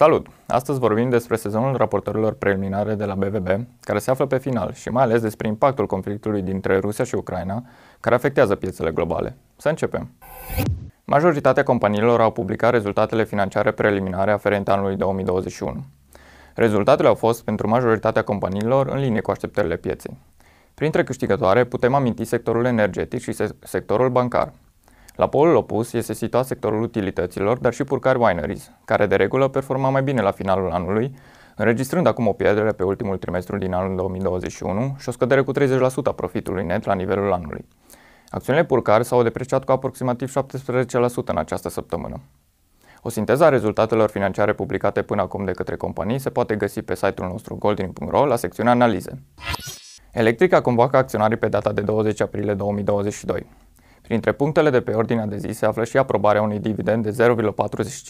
Salut! Astăzi vorbim despre sezonul raportărilor preliminare de la BVB, care se află pe final și mai ales despre impactul conflictului dintre Rusia și Ucraina, care afectează piețele globale. Să începem! Majoritatea companiilor au publicat rezultatele financiare preliminare aferente anului 2021. Rezultatele au fost pentru majoritatea companiilor în linie cu așteptările pieței. Printre câștigătoare putem aminti sectorul energetic și sectorul bancar, la polul opus este situat sectorul utilităților, dar și Purcari Wineries, care de regulă performa mai bine la finalul anului, înregistrând acum o pierdere pe ultimul trimestru din anul 2021 și o scădere cu 30% a profitului net la nivelul anului. Acțiunile Purcari s-au depreciat cu aproximativ 17% în această săptămână. O sinteză a rezultatelor financiare publicate până acum de către companii se poate găsi pe site-ul nostru goldin.ro la secțiunea analize. Electrica convoacă acționarii pe data de 20 aprilie 2022. Printre punctele de pe ordinea de zi se află și aprobarea unui dividend de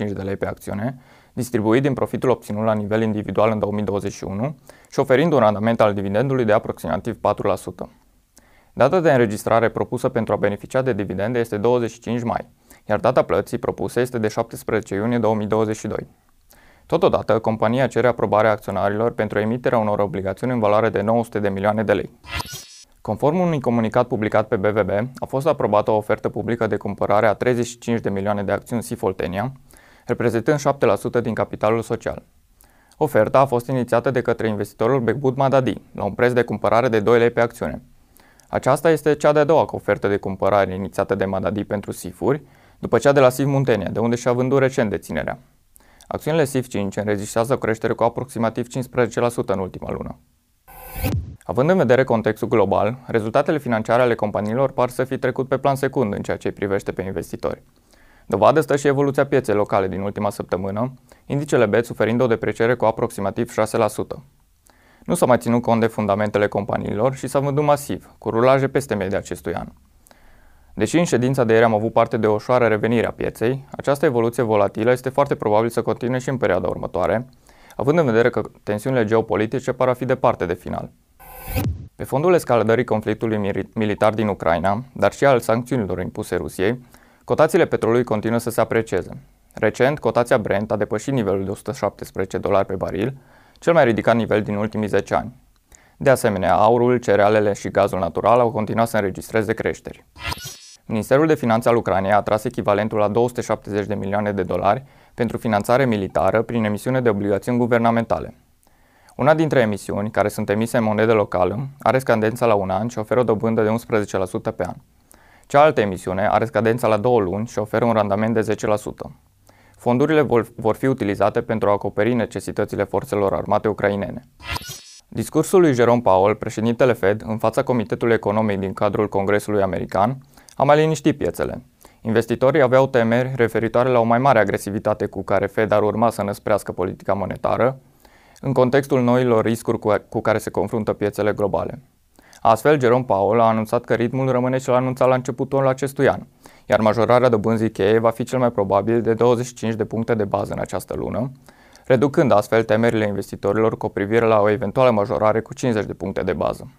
0,45 de lei pe acțiune, distribuit din profitul obținut la nivel individual în 2021 și oferind un randament al dividendului de aproximativ 4%. Data de înregistrare propusă pentru a beneficia de dividende este 25 mai, iar data plății propusă este de 17 iunie 2022. Totodată, compania cere aprobarea acționarilor pentru emiterea unor obligațiuni în valoare de 900 de milioane de lei. Conform unui comunicat publicat pe BVB, a fost aprobată o ofertă publică de cumpărare a 35 de milioane de acțiuni Sifoltenia, reprezentând 7% din capitalul social. Oferta a fost inițiată de către investitorul Becbud Madadi, la un preț de cumpărare de 2 lei pe acțiune. Aceasta este cea de-a doua ofertă de cumpărare inițiată de Madadi pentru SIF-uri, după cea de la SIF Muntenia, de unde și-a vândut recent deținerea. Acțiunile SIF 5 înregistrează o creștere cu aproximativ 15% în ultima lună. Având în vedere contextul global, rezultatele financiare ale companiilor par să fi trecut pe plan secund în ceea ce îi privește pe investitori. Dovadă stă și evoluția pieței locale din ultima săptămână, indicele BET suferind o depreciere cu aproximativ 6%. Nu s-a mai ținut cont de fundamentele companiilor și s-a vândut masiv, cu rulaje peste media acestui an. Deși în ședința de ieri am avut parte de o ușoară revenire a pieței, această evoluție volatilă este foarte probabil să continue și în perioada următoare, având în vedere că tensiunile geopolitice par a fi departe de final. Pe fondul escaladării conflictului militar din Ucraina, dar și al sancțiunilor impuse Rusiei, cotațiile petrolului continuă să se aprecieze. Recent, cotația Brent a depășit nivelul de 117 dolari pe baril, cel mai ridicat nivel din ultimii 10 ani. De asemenea, aurul, cerealele și gazul natural au continuat să înregistreze creșteri. Ministerul de Finanțe al Ucrainei a tras echivalentul la 270 de milioane de dolari pentru finanțare militară prin emisiune de obligațiuni guvernamentale. Una dintre emisiuni, care sunt emise în monedă locală, are scadența la un an și oferă o dobândă de 11% pe an. Cealaltă emisiune are scadența la două luni și oferă un randament de 10%. Fondurile vor fi utilizate pentru a acoperi necesitățile forțelor armate ucrainene. Discursul lui Jerome Powell, președintele Fed, în fața Comitetului Economic din cadrul Congresului American, a mai liniștit piețele. Investitorii aveau temeri referitoare la o mai mare agresivitate cu care Fed ar urma să năsprească politica monetară, în contextul noilor riscuri cu care se confruntă piețele globale. Astfel, Jerome Powell a anunțat că ritmul rămâne cel anunțat la începutul acestui an, iar majorarea dobânzii cheie va fi cel mai probabil de 25 de puncte de bază în această lună, reducând astfel temerile investitorilor cu privire la o eventuală majorare cu 50 de puncte de bază.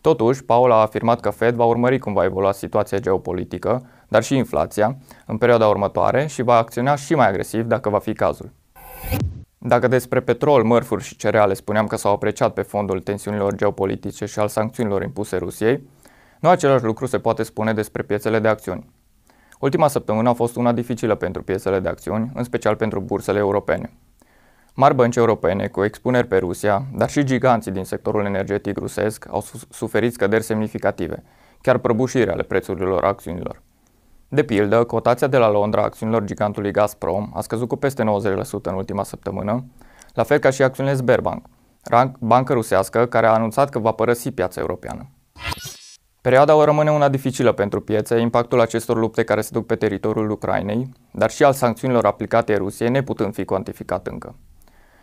Totuși, Paul a afirmat că Fed va urmări cum va evolua situația geopolitică, dar și inflația, în perioada următoare și va acționa și mai agresiv dacă va fi cazul. Dacă despre petrol, mărfuri și cereale spuneam că s-au apreciat pe fondul tensiunilor geopolitice și al sancțiunilor impuse Rusiei, nu același lucru se poate spune despre piețele de acțiuni. Ultima săptămână a fost una dificilă pentru piețele de acțiuni, în special pentru bursele europene. Mari bănci europene cu expuneri pe Rusia, dar și giganții din sectorul energetic rusesc au suferit scăderi semnificative, chiar prăbușiri ale prețurilor acțiunilor. De pildă, cotația de la Londra acțiunilor gigantului Gazprom a scăzut cu peste 90% în ultima săptămână, la fel ca și acțiunile Sberbank, bancă rusească care a anunțat că va părăsi piața europeană. Perioada o rămâne una dificilă pentru piețe, impactul acestor lupte care se duc pe teritoriul Ucrainei, dar și al sancțiunilor aplicate Rusiei neputând fi cuantificat încă.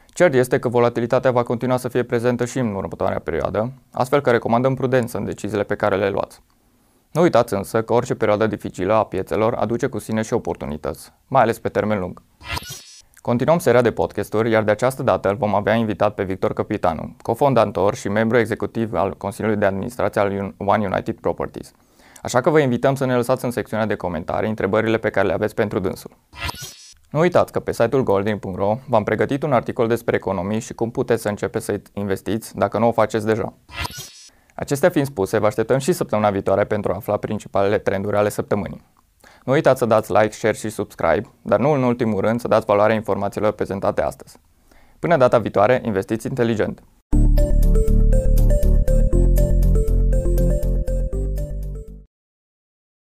Cert este că volatilitatea va continua să fie prezentă și în următoarea perioadă, astfel că recomandăm prudență în deciziile pe care le luați. Nu uitați însă că orice perioadă dificilă a piețelor aduce cu sine și oportunități, mai ales pe termen lung. Continuăm seria de podcasturi, iar de această dată îl vom avea invitat pe Victor Capitanu, cofondator și membru executiv al Consiliului de Administrație al One United Properties. Așa că vă invităm să ne lăsați în secțiunea de comentarii întrebările pe care le aveți pentru dânsul. Nu uitați că pe site-ul golding.ro v-am pregătit un articol despre economii și cum puteți să începeți să investiți dacă nu o faceți deja. Acestea fiind spuse, vă așteptăm și săptămâna viitoare pentru a afla principalele trenduri ale săptămânii. Nu uitați să dați like, share și subscribe, dar nu în ultimul rând să dați valoarea informațiilor prezentate astăzi. Până data viitoare, investiți inteligent!